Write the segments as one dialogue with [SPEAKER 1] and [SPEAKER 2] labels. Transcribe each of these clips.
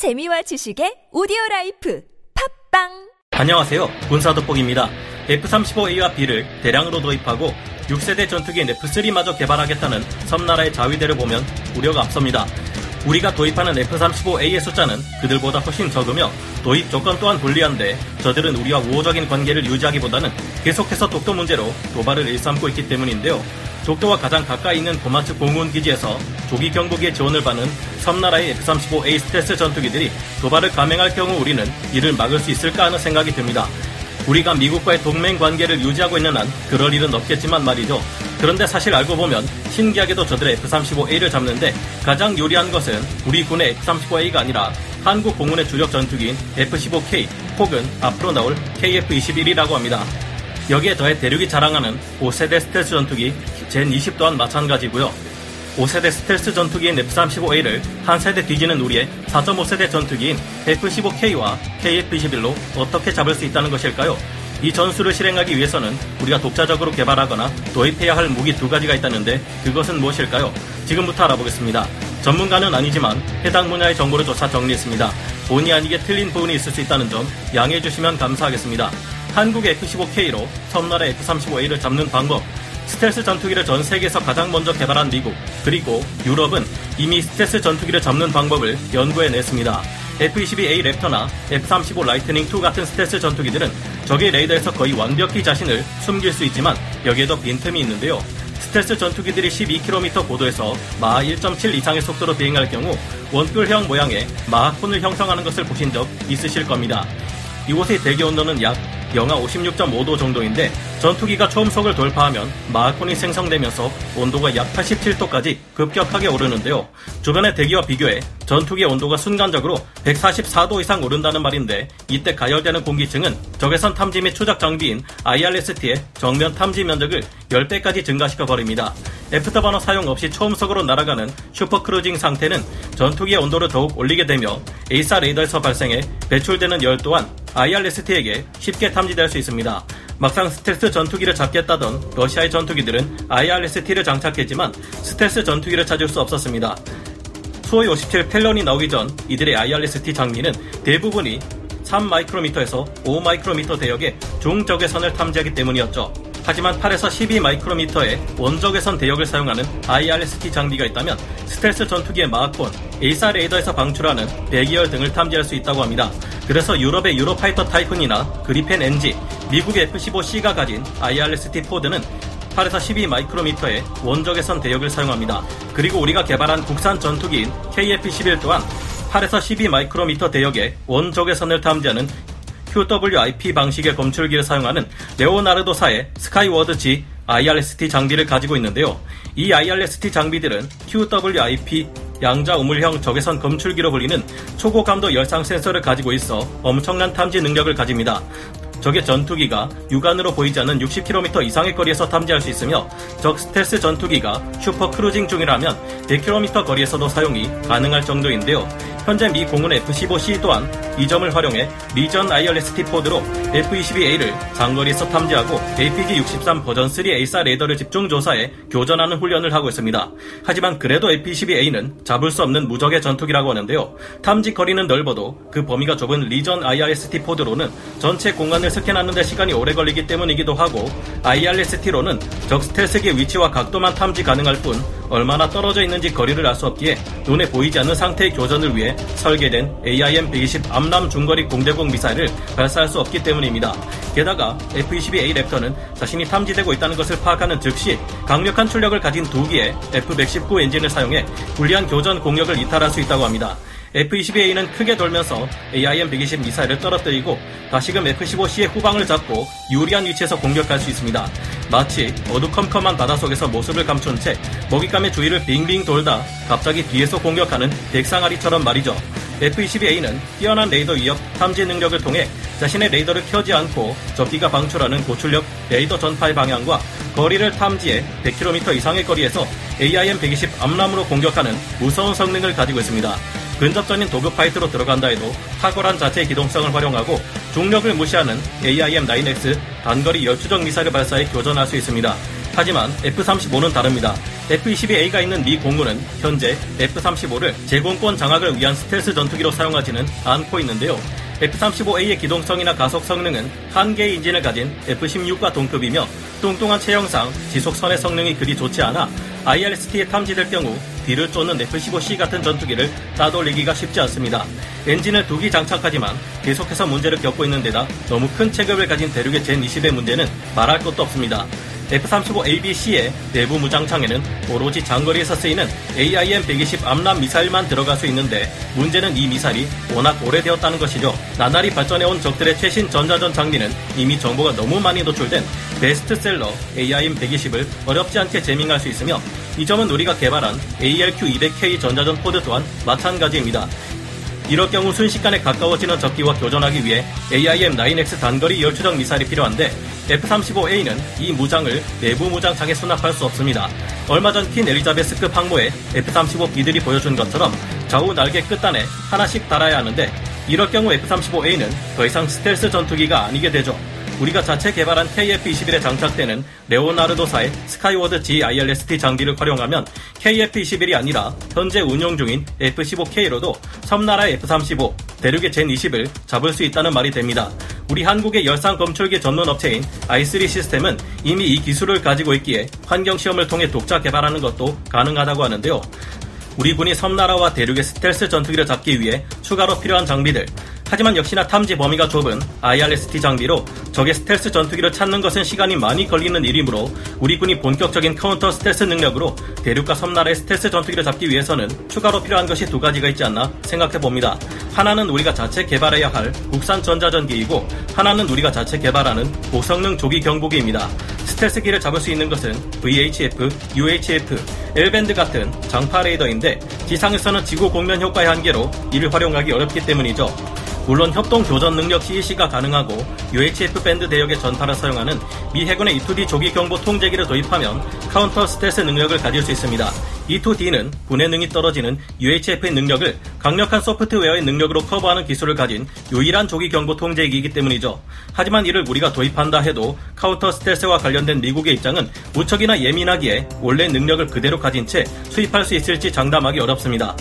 [SPEAKER 1] 재미와 지식의 오디오 라이프 팝빵
[SPEAKER 2] 안녕하세요. 군사 돋보기입니다. F-35A와 B를 대량으로 도입하고 6세대 전투기인 F-3마저 개발하겠다는 섬나라의 자위대를 보면 우려가 앞섭니다. 우리가 도입하는 F-35A의 숫자는 그들보다 훨씬 적으며 도입 조건 또한 불리한데 저들은 우리와 우호적인 관계를 유지하기보다는 계속해서 독도 문제로 도발을 일삼고 있기 때문인데요. 독도와 가장 가까이 있는 고마츠 공군 기지에서 조기 경보기의 지원을 받는 섬나라의 F-35A 스텔스 전투기들이 도발을 감행할 경우 우리는 이를 막을 수 있을까 하는 생각이 듭니다. 우리가 미국과의 동맹 관계를 유지하고 있는 한 그럴 일은 없겠지만 말이죠. 그런데 사실 알고 보면 신기하게도 저들의 F-35A를 잡는데 가장 유리한 것은 우리 군의 F-35A가 아니라 한국 공군의 주력 전투기인 F-15K 혹은 앞으로 나올 KF-21이라고 합니다. 여기에 더해 대륙이 자랑하는 5세대 스텔스 전투기 젠20 또한 마찬가지고요. 5세대 스텔스 전투기인 F-35A를 한 세대 뒤지는 우리의 4.5세대 전투기인 F-15K와 KF-21로 어떻게 잡을 수 있다는 것일까요? 이 전술을 실행하기 위해서는 우리가 독자적으로 개발하거나 도입해야 할 무기 두 가지가 있다는데 그것은 무엇일까요? 지금부터 알아보겠습니다. 전문가는 아니지만 해당 분야의 정보를 조사 정리했습니다. 본의 아니게 틀린 부분이 있을 수 있다는 점 양해해 주시면 감사하겠습니다. 한국의 F-15K로 섬나라 F-35A를 잡는 방법, 스텔스 전투기를 전 세계에서 가장 먼저 개발한 미국, 그리고 유럽은 이미 스텔스 전투기를 잡는 방법을 연구해냈습니다. F-22A 랩터나 F-35 라이트닝 2 같은 스텔스 전투기들은 적의 레이더에서 거의 완벽히 자신을 숨길 수 있지만 여기에도 빈틈이 있는데요. 스텔스 전투기들이 12km 고도에서 마하 1.7 이상의 속도로 비행할 경우 원뿔형 모양의 Mach cone을 형성하는 것을 보신 적 있으실 겁니다. 이곳의 대기 온도는 약 영하 56.5도 정도인데 전투기가 초음속을 돌파하면 Mach cone이 생성되면서 온도가 약 87도까지 급격하게 오르는데요. 주변의 대기와 비교해 전투기의 온도가 순간적으로 144도 이상 오른다는 말인데 이때 가열되는 공기층은 적외선 탐지 및 추적 장비인 IRST의 정면 탐지 면적을 10배까지 증가시켜 버립니다. afterburner 사용 없이 초음속으로 날아가는 super cruising 상태는 전투기의 온도를 더욱 올리게 되며 AESA 레이더에서 발생해 배출되는 열 또한 IRST에게 쉽게 탐지될 수 있습니다. 막상 스텔스 전투기를 잡겠다던 러시아의 전투기들은 IRST를 장착했지만 스텔스 전투기를 찾을 수 없었습니다. 수호이 57 펠런이 나오기 전 이들의 IRST 장비는 대부분이 3마이크로미터에서 5마이크로미터 대역의 중적외선을 탐지하기 때문이었죠. 하지만 8에서 12 마이크로미터의 원적외선 대역을 사용하는 IRST 장비가 있다면 스텔스 전투기의 Mach cone, AESA 레이더에서 방출하는 배기열 등을 탐지할 수 있다고 합니다. 그래서 유럽의 유로파이터 타이푼이나 그리펜 NG, 미국의 F-15C가 가진 IRST pod는 8에서 12 마이크로미터의 원적외선 대역을 사용합니다. 그리고 우리가 개발한 국산 전투기인 KF-21 또한 8에서 12 마이크로미터 대역의 원적외선을 탐지하는 QWIP 방식의 검출기를 사용하는 레오나르도사의 스카이워드 G IRST 장비를 가지고 있는데요. 이 IRST 장비들은 QWIP 양자 우물형 적외선 검출기로 불리는 초고감도 열상 센서를 가지고 있어 엄청난 탐지 능력을 가집니다. 적의 전투기가 육안으로 보이지 않는 60km 이상의 거리에서 탐지할 수 있으며 적 스텔스 전투기가 super cruising 중이라면 100km 거리에서도 사용이 가능할 정도인데요. 현재 미 공군 F-15C 또한 이 점을 활용해 리전 IRST pod로 F-22A를 장거리에서 탐지하고 APG-63 버전 3 AESA 레이더를 집중 조사해 교전하는 훈련을 하고 있습니다. 하지만 그래도 F-22A는 잡을 수 없는 무적의 전투기라고 하는데요. 탐지 거리는 넓어도 그 범위가 좁은 리전 IRST 포드로는 전체 공간을 스캔하는 데 시간이 오래 걸리기 때문이기도 하고 IRST로는 적 스텔스기의 위치와 각도만 탐지 가능할 뿐 얼마나 떨어져 있는지 거리를 알 수 없기에 눈에 보이지 않는 상태의 교전을 위해 설계된 AIM-120 암남 중거리 공대공 미사일을 발사할 수 없기 때문입니다. 게다가 F-22A 랩터는 자신이 탐지되고 있다는 것을 파악하는 즉시 강력한 출력을 가진 두 기의 F-119 엔진을 사용해 불리한 교전 공격을 이탈할 수 있다고 합니다. F-22A는 크게 돌면서 AIM-120 미사일을 떨어뜨리고 다시금 F-15C의 후방을 잡고 유리한 위치에서 공격할 수 있습니다. 마치 어두컴컴한 바닷속에서 모습을 감춘 채 먹잇감의 주위를 빙빙 돌다 갑자기 뒤에서 공격하는 백상아리처럼 말이죠. F-22A는 뛰어난 레이더 위협 탐지 능력을 통해 자신의 레이더를 켜지 않고 적기가 방출하는 고출력 레이더 전파의 방향과 거리를 탐지해 100km 이상의 거리에서 AIM-120 AMRAAM으로 공격하는 무서운 성능을 가지고 있습니다. 근접전인 dogfight로 들어간다 해도 탁월한 자체 기동성을 활용하고 중력을 무시하는 AIM-9X 단거리 열추적 미사일을 발사해 교전할 수 있습니다. 하지만 F-35는 다릅니다. F-22A가 있는 미 공군은 현재 F-35를 제공권 장악을 위한 스텔스 전투기로 사용하지는 않고 있는데요. F-35A의 기동성이나 가속 성능은 한 개의 인진을 가진 F-16과 동급이며 뚱뚱한 체형상 지속선의 성능이 그리 좋지 않아 IRST에 탐지될 경우 뒤를 쫓는 F-15C 같은 전투기를 따돌리기가 쉽지 않습니다. 엔진을 두 기 장착하지만 계속해서 문제를 겪고 있는 데다 너무 큰 체급을 가진 대륙의 젠20의 문제는 말할 것도 없습니다. F-35ABC의 내부 무장창에는 오로지 장거리에서 쓰이는 AIM-120 암람 미사일만 들어갈 수 있는데 문제는 이 미사일이 워낙 오래되었다는 것이죠. 나날이 발전해온 적들의 최신 전자전 장비는 이미 정보가 너무 많이 노출된 베스트셀러 AIM-120을 어렵지 않게 jamming할 수 있으며 이 점은 우리가 개발한 ALQ-200K 전자전 pod 또한 마찬가지입니다. 이럴 경우 순식간에 가까워지는 적기와 교전하기 위해 AIM-9X 단거리 열추적 미사일이 필요한데 F-35A는 이 무장을 내부 무장창에 수납할 수 없습니다. 얼마 전 퀸 엘리자베스급 항모의 F-35B들이 보여준 것처럼 좌우 날개 끝단에 하나씩 달아야 하는데 이럴 경우 F-35A는 더 이상 스텔스 전투기가 아니게 되죠. 우리가 자체 개발한 KF-21에 장착되는 레오나르도사의 스카이워드 G IRST 장비를 활용하면 KF-21이 아니라 현재 운용 중인 F-15K로도 섬나라의 F-35, 대륙의 젠20을 잡을 수 있다는 말이 됩니다. 우리 한국의 열상 검출기 전문 업체인 i3 시스템은 이미 이 기술을 가지고 있기에 환경 시험을 통해 독자 개발하는 것도 가능하다고 하는데요. 우리 군이 섬나라와 대륙의 스텔스 전투기를 잡기 위해 추가로 필요한 장비들, 하지만 역시나 탐지 범위가 좁은 IRST 장비로 적의 스텔스 전투기를 찾는 것은 시간이 많이 걸리는 일이므로 우리 군이 본격적인 counter stealth 능력으로 대륙과 섬나라의 스텔스 전투기를 잡기 위해서는 추가로 필요한 것이 두 가지가 있지 않나 생각해 봅니다. 하나는 우리가 자체 개발해야 할 국산 전자전기이고 하나는 우리가 자체 개발하는 고성능 조기 경보기입니다. 스텔스기를 잡을 수 있는 것은 VHF, UHF, L밴드 같은 장파 레이더인데 지상에서는 지구 곡면 효과의 한계로 이를 활용하기 어렵기 때문이죠. 물론 협동 교전 능력 CEC가 가능하고 UHF 밴드 대역의 전파를 사용하는 미 해군의 E2D 조기 경보 통제기를 도입하면 counter stealth 능력을 가질 수 있습니다. E2D는 분해 능이 떨어지는 UHF의 능력을 강력한 소프트웨어의 능력으로 커버하는 기술을 가진 유일한 조기 경보 통제기이기 때문이죠. 하지만 이를 우리가 도입한다 해도 counter stealth와 관련된 미국의 입장은 무척이나 예민하기에 원래 능력을 그대로 가진 채 수입할 수 있을지 장담하기 어렵습니다.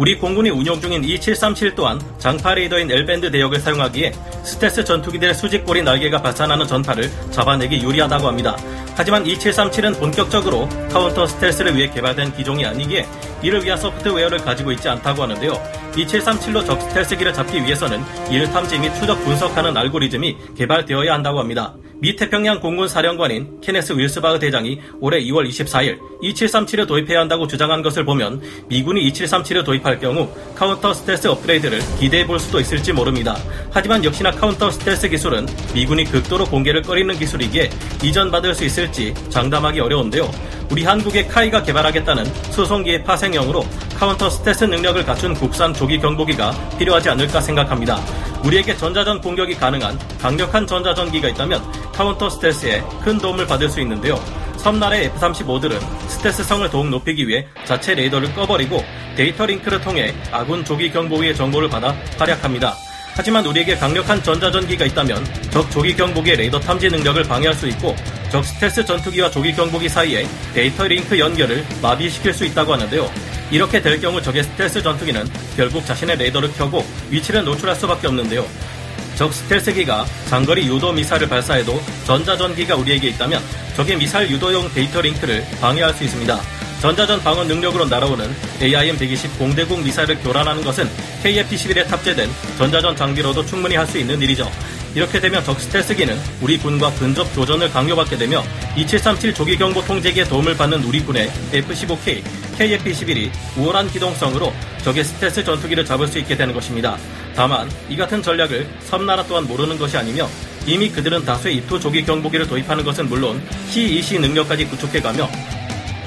[SPEAKER 2] 우리 공군이 운용 중인 E737 또한 장파 레이더인 L밴드 대역을 사용하기에 스텔스 전투기들의 수직꼬리 날개가 발산하는 전파를 잡아내기 유리하다고 합니다. 하지만 E737은 본격적으로 counter stealth를 위해 개발된 기종이 아니기에 이를 위한 소프트웨어를 가지고 있지 않다고 하는데요. E737로 적 스텔스기를 잡기 위해서는 이를 탐지 및 추적 분석하는 알고리즘이 개발되어야 한다고 합니다. 미 태평양 공군 사령관인 케네스 윌스바흐 대장이 올해 2월 24일 E737을 도입해야 한다고 주장한 것을 보면 미군이 E737을 도입할 경우 카운터 스텔스 업그레이드를 기대해 볼 수도 있을지 모릅니다. 하지만 역시나 카운터 스텔스 기술은 미군이 극도로 공개를 꺼리는 기술이기에 이전받을 수 있을지 장담하기 어려운데요. 우리 한국의 KAI가 개발하겠다는 수송기의 파생형으로 카운터 스텔스 능력을 갖춘 국산 조기 경보기가 필요하지 않을까 생각합니다. 우리에게 전자전 공격이 가능한 강력한 전자전기가 있다면 카운터 스텔스에 큰 도움을 받을 수 있는데요. 섬나라의 F-35들은 스텔스성을 더욱 높이기 위해 자체 레이더를 꺼버리고 데이터 링크를 통해 아군 조기 경보기의 정보를 받아 활약합니다. 하지만 우리에게 강력한 전자전기가 있다면 적 조기 경보기의 레이더 탐지 능력을 방해할 수 있고 적 스텔스 전투기와 조기 경보기 사이에 데이터 링크 연결을 마비시킬 수 있다고 하는데요. 이렇게 될 경우 적의 스텔스 전투기는 결국 자신의 레이더를 켜고 위치를 노출할 수밖에 없는데요. 적 스텔스기가 장거리 유도 미사일을 발사해도 전자전기가 우리에게 있다면 적의 미사일 유도용 데이터 링크를 방해할 수 있습니다. 전자전 방어 능력으로 날아오는 AIM-120 공대공 미사일을 교란하는 것은 KF-11에 탑재된 전자전 장비로도 충분히 할 수 있는 일이죠. 이렇게 되면 적 스텔스기는 우리 군과 근접 교전을 강요받게 되며 2737 조기 경보 통제기에 도움을 받는 우리 군의 F-15K, KF-21이 우월한 기동성으로 적의 스텔스 전투기를 잡을 수 있게 되는 것입니다. 다만 이 같은 전략을 섬나라 또한 모르는 것이 아니며 이미 그들은 다수의 입투 조기 경보기를 도입하는 것은 물론 C-20 능력까지 구축해가며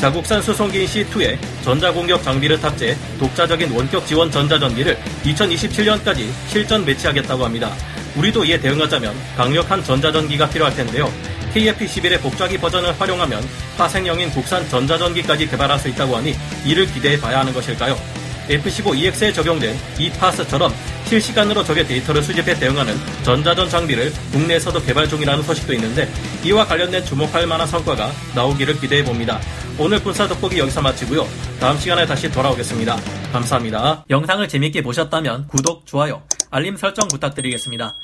[SPEAKER 2] 자국산 수송기인 C2에 전자공격 장비를 탑재 독자적인 원격 지원 전자전기를 2027년까지 실전 배치하겠다고 합니다. 우리도 이에 대응하자면 강력한 전자전기가 필요할 텐데요. KF-11의 복잡기 버전을 활용하면 파생형인 국산 전자전기까지 개발할 수 있다고 하니 이를 기대해 봐야 하는 것일까요? F-15EX에 적용된 E-파스처럼 실시간으로 적의 데이터를 수집해 대응하는 전자전 장비를 국내에서도 개발 중이라는 소식도 있는데 이와 관련된 주목할 만한 성과가 나오기를 기대해 봅니다. 오늘 군사 돋보기 여기서 마치고요. 다음 시간에 다시 돌아오겠습니다. 감사합니다. 영상을 재밌게 보셨다면 구독, 좋아요, 알림 설정 부탁드리겠습니다.